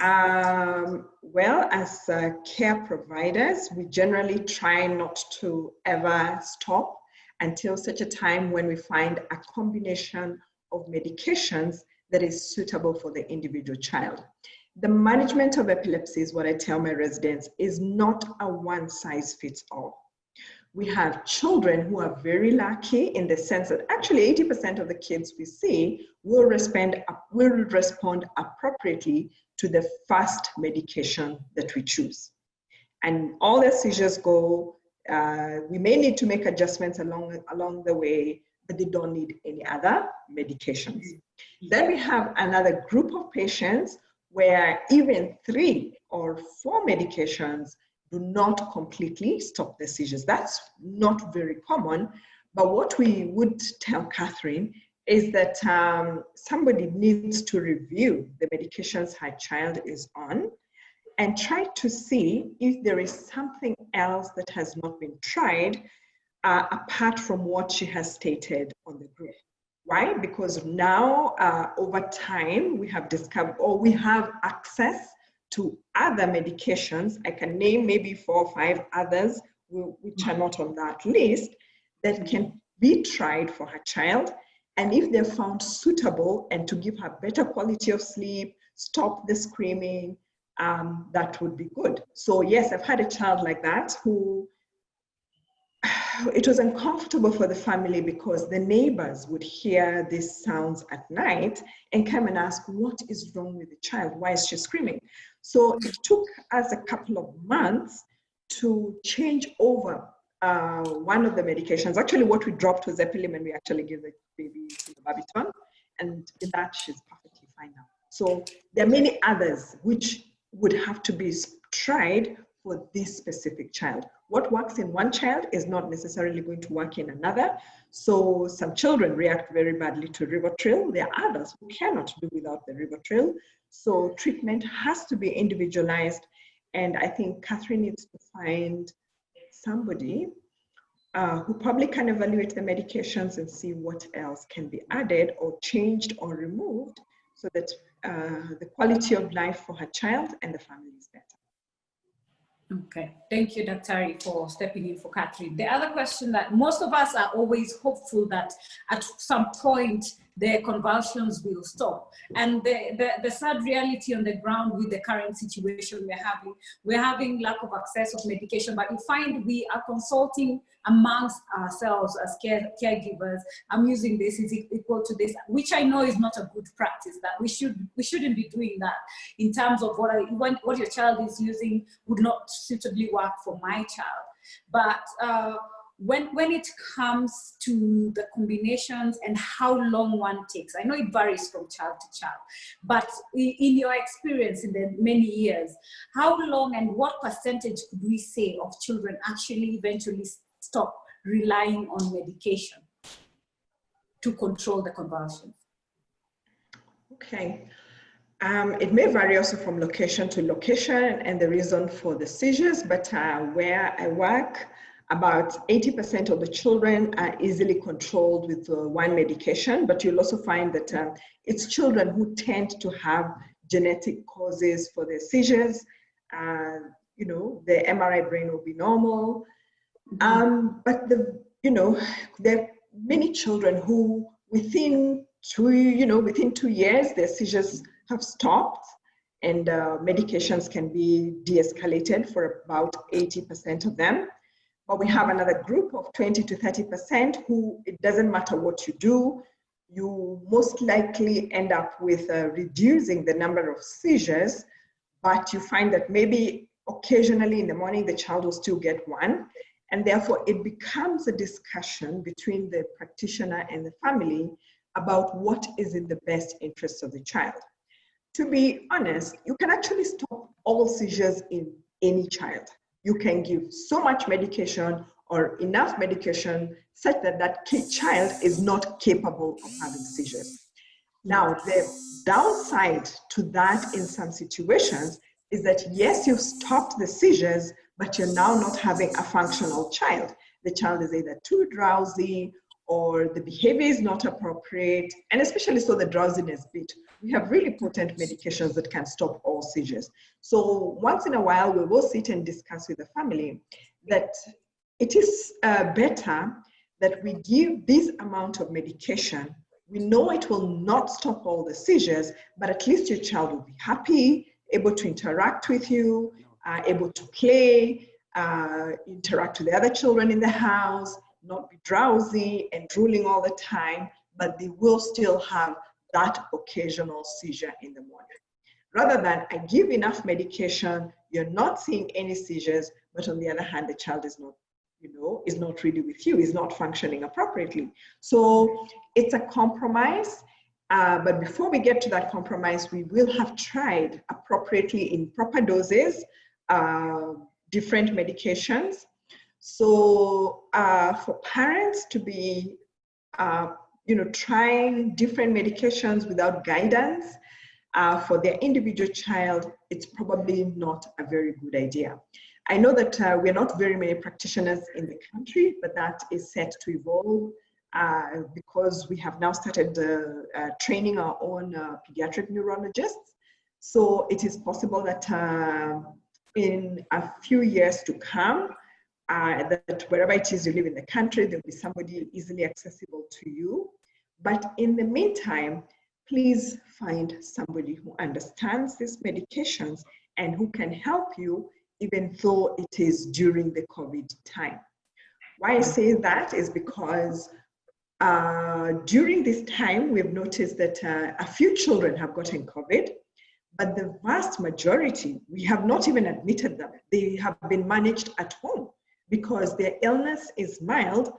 Um, well, as uh, care providers, we generally try not to ever stop until such a time when we find a combination of medications that is suitable for the individual child. The management of epilepsy is what I tell my residents is not a one size fits all. We have children who are very lucky in the sense that actually 80% of the kids we see will respond, will respond appropriately to the first medication that we choose. And all the seizures go, uh, we may need to make adjustments along, along the way, but they don't need any other medications. Then we have another group of patients where even three or four medications do not completely stop the seizures. That's not very common, but what we would tell Catherine is that um, somebody needs to review the medications her child is on and try to see if there is something else that has not been tried uh, apart from what she has stated on the group. Why? Because now, uh, over time, we have discovered or we have access to other medications. I can name maybe four or five others which are not on that list that can be tried for her child. And if they're found suitable and to give her better quality of sleep, stop the screaming, um, that would be good. So, yes, I've had a child like that who it was uncomfortable for the family because the neighbors would hear these sounds at night and come and ask, What is wrong with the child? Why is she screaming? So it took us a couple of months to change over uh, one of the medications. Actually, what we dropped was Epilim, and we actually gave the baby the Babiton, and that, she's perfectly fine now. So there are many others which would have to be tried for this specific child. What works in one child is not necessarily going to work in another. So some children react very badly to Rivotril. There are others who cannot do without the Rivotril. So treatment has to be individualized. And I think Catherine needs to find somebody uh, who probably can evaluate the medications and see what else can be added or changed or removed so that uh, the quality of life for her child and the family is better. Okay, thank you, Dr. for stepping in for Catherine. The other question that most of us are always hopeful that at some point their convulsions will stop. And the, the, the, sad reality on the ground with the current situation we're having, we're having lack of access of medication, but you find we are consulting amongst ourselves as care, caregivers. I'm using this is equal to this, which I know is not a good practice that we should, we shouldn't be doing that in terms of what, I, what your child is using would not suitably work for my child. But uh, when, when it comes to the combinations and how long one takes, I know it varies from child to child, but in your experience in the many years, how long and what percentage could we say of children actually eventually stop relying on medication to control the convulsions? Okay. Um, it may vary also from location to location and the reason for the seizures, but uh, where I work, about 80% of the children are easily controlled with uh, one medication, but you'll also find that uh, it's children who tend to have genetic causes for their seizures. Uh, you know, the MRI brain will be normal. Mm-hmm. Um, but the, you know, there are many children who within two, you know, within two years, their seizures have stopped and uh, medications can be de-escalated for about 80% of them. But we have another group of 20 to 30% who it doesn't matter what you do, you most likely end up with uh, reducing the number of seizures, but you find that maybe occasionally in the morning the child will still get one. And therefore, it becomes a discussion between the practitioner and the family about what is in the best interest of the child. To be honest, you can actually stop all seizures in any child you can give so much medication or enough medication such that that child is not capable of having seizures. Now, the downside to that in some situations is that yes, you've stopped the seizures, but you're now not having a functional child. The child is either too drowsy or the behavior is not appropriate, and especially so the drowsiness bit. We have really potent medications that can stop all seizures. So once in a while, we will sit and discuss with the family that it is uh, better that we give this amount of medication. We know it will not stop all the seizures, but at least your child will be happy, able to interact with you, uh, able to play, uh, interact with the other children in the house, not be drowsy and drooling all the time, but they will still have that occasional seizure in the morning. Rather than I give enough medication, you're not seeing any seizures, but on the other hand, the child is not, you know, is not really with you, is not functioning appropriately. So it's a compromise. Uh, but before we get to that compromise, we will have tried appropriately in proper doses, uh, different medications, so uh, for parents to be, uh, you know, trying different medications without guidance uh, for their individual child, it's probably not a very good idea. I know that uh, we're not very many practitioners in the country, but that is set to evolve uh, because we have now started uh, training our own pediatric neurologists. So it is possible that in a few years to come, uh, that wherever it is you live in the country, there'll be somebody easily accessible to you. But in the meantime, please find somebody who understands these medications and who can help you, even though it is during the COVID time. Why I say that is because uh, during this time, we've noticed that uh, a few children have gotten COVID, but the vast majority, we have not even admitted them. They have been managed at home because their illness is mild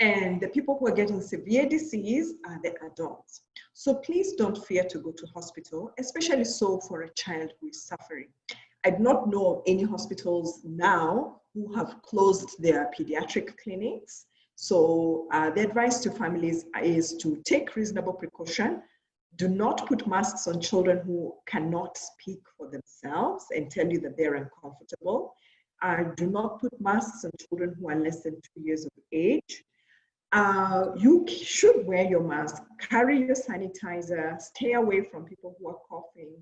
and the people who are getting severe disease are the adults. So please don't fear to go to hospital, especially so for a child who is suffering. I do not know any hospitals now who have closed their pediatric clinics. So uh, the advice to families is to take reasonable precaution. Do not put masks on children who cannot speak for themselves and tell you that they're uncomfortable. Uh, do not put masks on children who are less than two years of age. Uh, you should wear your mask, carry your sanitizer, stay away from people who are coughing,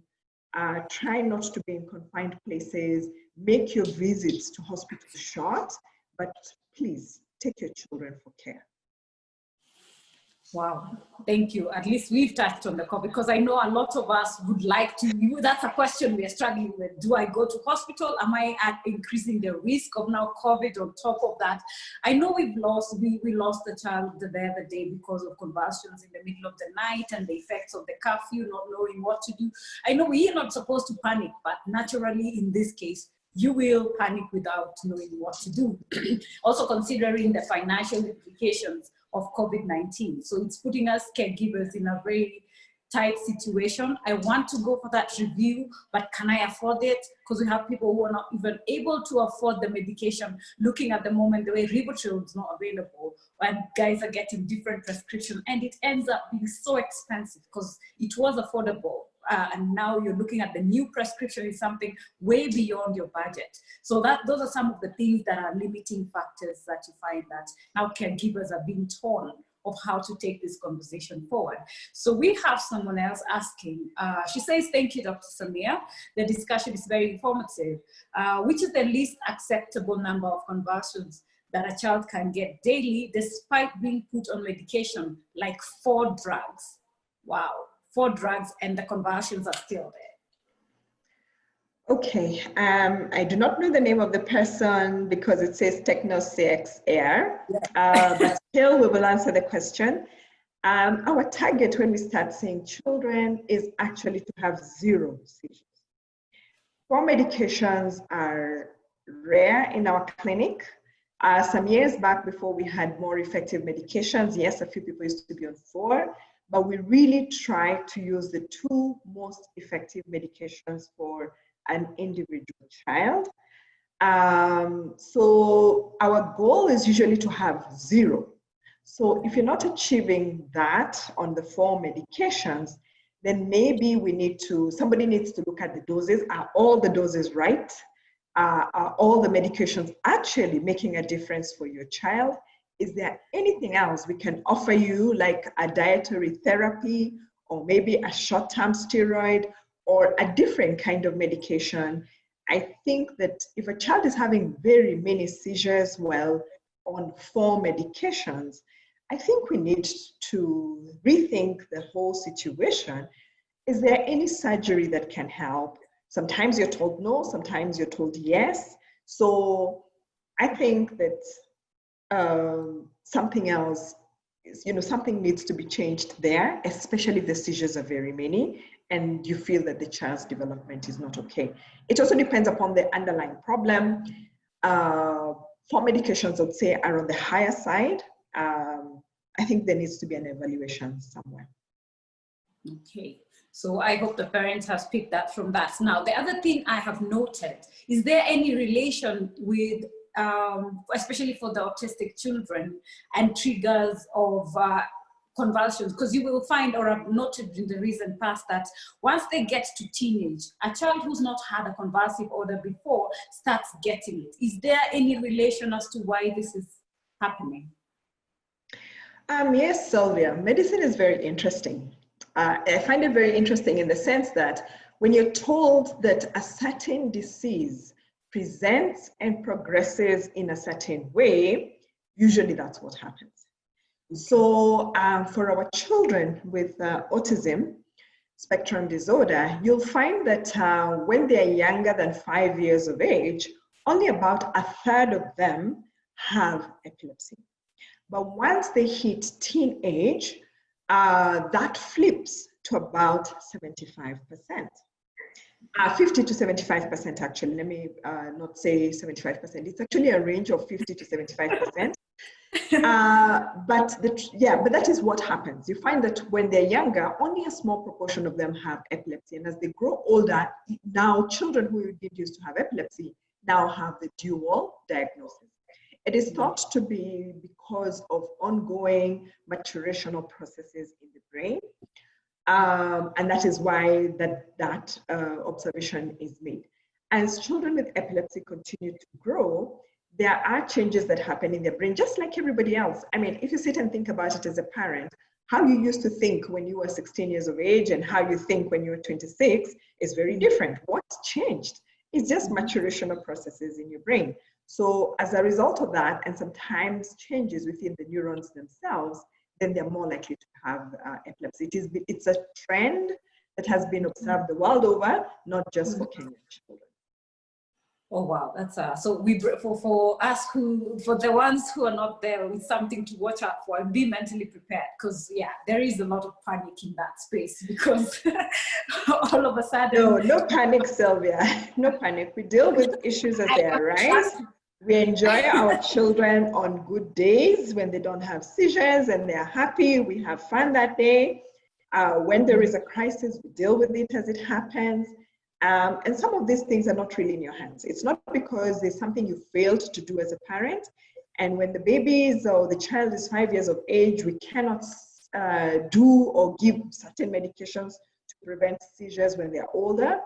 uh, try not to be in confined places, make your visits to hospitals short, but please take your children for care. Wow, thank you. At least we've touched on the COVID because I know a lot of us would like to. That's a question we are struggling with. Do I go to hospital? Am I at increasing the risk of now COVID on top of that? I know we've lost, we, we lost the child the other day because of convulsions in the middle of the night and the effects of the curfew, not knowing what to do. I know we are not supposed to panic, but naturally in this case, you will panic without knowing what to do. also considering the financial implications of COVID-19. So it's putting us caregivers in a very tight situation. I want to go for that review, but can I afford it? Because we have people who are not even able to afford the medication. Looking at the moment, the way Rivotril is not available, and guys are getting different prescription, and it ends up being so expensive because it was affordable uh, and now you're looking at the new prescription is something way beyond your budget. So that those are some of the things that are limiting factors that you find that now caregivers are being torn of how to take this conversation forward. So we have someone else asking, uh, she says, thank you, Dr. Samia. The discussion is very informative. Uh, which is the least acceptable number of conversions that a child can get daily despite being put on medication, like four drugs? Wow four drugs and the convulsions are still there. Okay, um, I do not know the name of the person because it says TechnoCX Air, yeah. uh, but still we will answer the question. Um, our target when we start seeing children is actually to have zero seizures. Four medications are rare in our clinic. Uh, some years back before we had more effective medications, yes, a few people used to be on four, but we really try to use the two most effective medications for an individual child. Um, so our goal is usually to have zero. So if you're not achieving that on the four medications, then maybe we need to, somebody needs to look at the doses. Are all the doses right? Uh, are all the medications actually making a difference for your child? Is there anything else we can offer you, like a dietary therapy, or maybe a short term steroid, or a different kind of medication? I think that if a child is having very many seizures while on four medications, I think we need to rethink the whole situation. Is there any surgery that can help? Sometimes you're told no, sometimes you're told yes. So I think that um, something else you know, something needs to be changed there, especially if the seizures are very many and you feel that the child's development is not okay. It also depends upon the underlying problem. Uh, for medications, I'd say are on the higher side. Um, I think there needs to be an evaluation somewhere. Okay. So I hope the parents have picked that from that. Now, the other thing I have noted, is there any relation with um, especially for the autistic children, and triggers of uh, convulsions because you will find or have noted in the recent past that once they get to teenage a child who's not had a convulsive order before starts getting it. Is there any relation as to why this is happening? Um, yes sylvia medicine is very interesting. Uh, i find it very interesting in the sense that when you're told that a certain disease presents and progresses in a certain way, usually that's what happens. So um, for our children with uh, autism spectrum disorder, you'll find that uh, when they're younger than five years of age, only about a third of them have epilepsy. But once they hit teenage, uh, that flips to about 75%. Uh, 50 to 75% actually, let me uh, not say 75%. It's actually a range of 50 to 75%. uh, but the, yeah, but that is what happens. You find that when they're younger, only a small proportion of them have epilepsy. And as they grow older, now children who did used to have epilepsy now have the dual diagnosis. It is thought to be because of ongoing maturational processes in the brain. Um, and that is why that, that uh, observation is made. As children with epilepsy continue to grow, there are changes that happen in their brain, just like everybody else. I mean, if you sit and think about it as a parent, how you used to think when you were 16 years of age and how you think when you're 26 is very different. What's changed? It's just maturational processes in your brain. So as a result of that, and sometimes changes within the neurons themselves, then they're more likely to have uh, epilepsy. It is, it's a trend that has been observed the world over, not just for Kenyan children. Oh wow, that's uh, so we for for us who for the ones who are not there with something to watch out for and be mentally prepared because yeah, there is a lot of panic in that space because all of a sudden. No, no panic, Sylvia. No panic. We deal with issues as they arise. We enjoy our children on good days when they don't have seizures and they're happy. We have fun that day. Uh, when there is a crisis, we deal with it as it happens um, and some of these things are not really in your hands. It's not because there's something you failed to do as a parent. And when the baby is or the child is five years of age, we cannot uh, do or give certain medications to prevent seizures when they're older.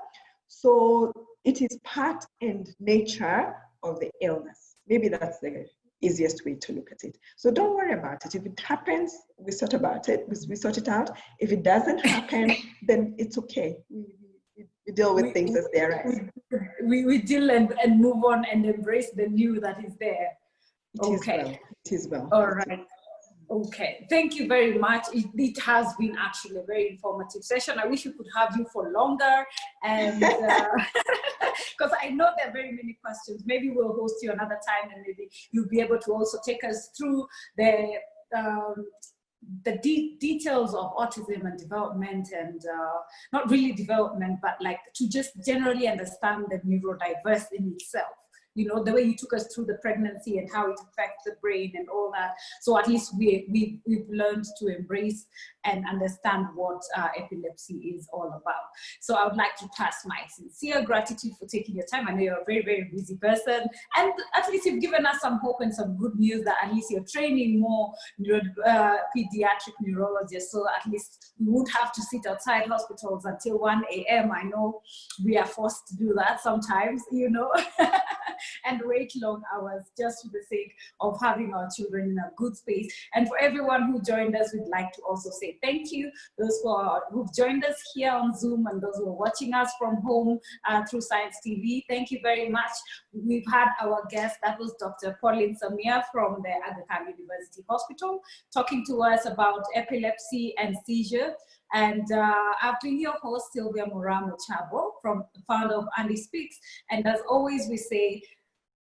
So it is part and nature of the illness. Maybe that's the easiest way to look at it. So don't worry about it. If it happens, we sort about it. We, we sort it out. If it doesn't happen, then it's okay. We, we deal with we, things as they arise. We, we deal and, and move on and embrace the new that is there. It okay. Is well. It is well. All right. Okay, thank you very much. It, it, has been actually a very informative session. I wish we could have you for longer, and because uh, I know there are very many questions. Maybe we'll host you another time, and maybe you'll be able to also take us through the um, the de details of autism and development and uh, not really development, but like to just generally understand the neurodiverse in itself you know, the way you took us through the pregnancy and how it affects the brain and all that. So at least we, we, we've learned to embrace and understand what uh, epilepsy is all about. So I would like to pass my sincere gratitude for taking your time. I know you're a very, very busy person. And at least you've given us some hope and some good news that at least you're training more neuro, uh, pediatric neurologists. So at least we would have to sit outside hospitals until 1 a.m. I know we are forced to do that sometimes, you know. and wait long hours just for the sake of having our children in a good space. And for everyone who joined us, we'd like to also say thank you. Those who are, who've joined us here on Zoom and those who are watching us from home uh, through Science TV, thank you very much. We've had our guest, that was Dr. Pauline Samia from the Aga Khan University Hospital, talking to us about epilepsy and seizure. And uh, I've been your host, Sylvia Moramo Chabo, from founder of Andy Speaks. And as always, we say,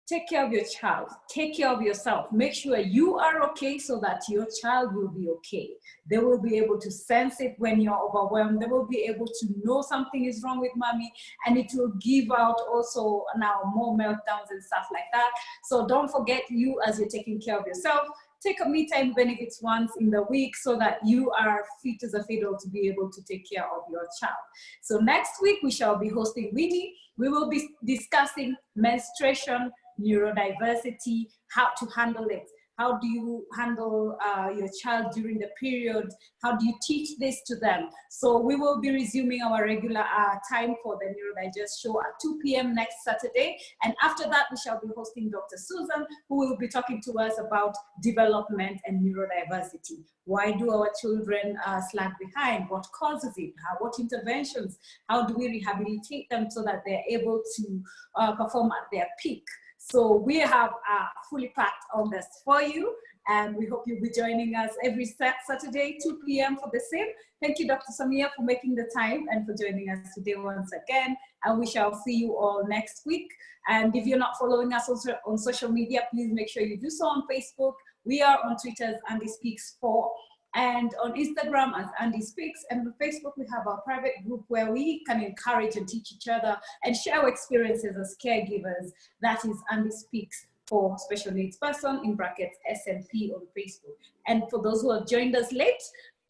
take care of your child, take care of yourself, make sure you are okay so that your child will be okay. They will be able to sense it when you're overwhelmed. They will be able to know something is wrong with mommy and it will give out also now more meltdowns and stuff like that. So don't forget you as you're taking care of yourself, take a me time even if it's once in the week so that you are fit as a fiddle to be able to take care of your child. So next week we shall be hosting Winnie. We will be discussing menstruation, neurodiversity, how to handle it. How do you handle uh, your child during the period? How do you teach this to them? So we will be resuming our regular uh, time for the Neurodigest show at 2 p.m. next Saturday. And after that, we shall be hosting Dr. Susan, who will be talking to us about development and neurodiversity. Why do our children uh, slag behind? What causes it? How, what interventions? How do we rehabilitate them so that they're able to uh, perform at their peak? So we have a fully packed August for you and we hope you'll be joining us every Saturday, 2 p.m. for the same. Thank you, Dr. Samia, for making the time and for joining us today once again. And we shall see you all next week. And if you're not following us also on social media, please make sure you do so on Facebook. We are on Twitter Andy Speaks 4 and on Instagram as Andy Speaks, and on Facebook we have our private group where we can encourage and teach each other and share our experiences as caregivers. That is Andy Speaks for special needs person in brackets SNP on Facebook. And for those who have joined us late,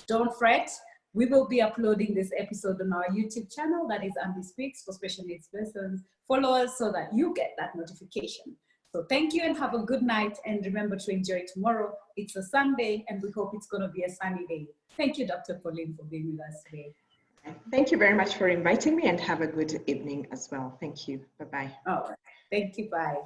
don't fret. We will be uploading this episode on our YouTube channel that is Andy Speaks for special needs persons. Follow us so that you get that notification. So thank you and have a good night. And remember to enjoy tomorrow. It's a Sunday and we hope it's going to be a sunny day. Thank you, Dr. Pauline, for being with us today. Thank you very much for inviting me and have a good evening as well. Thank you. Bye-bye. All right. Thank you. Bye.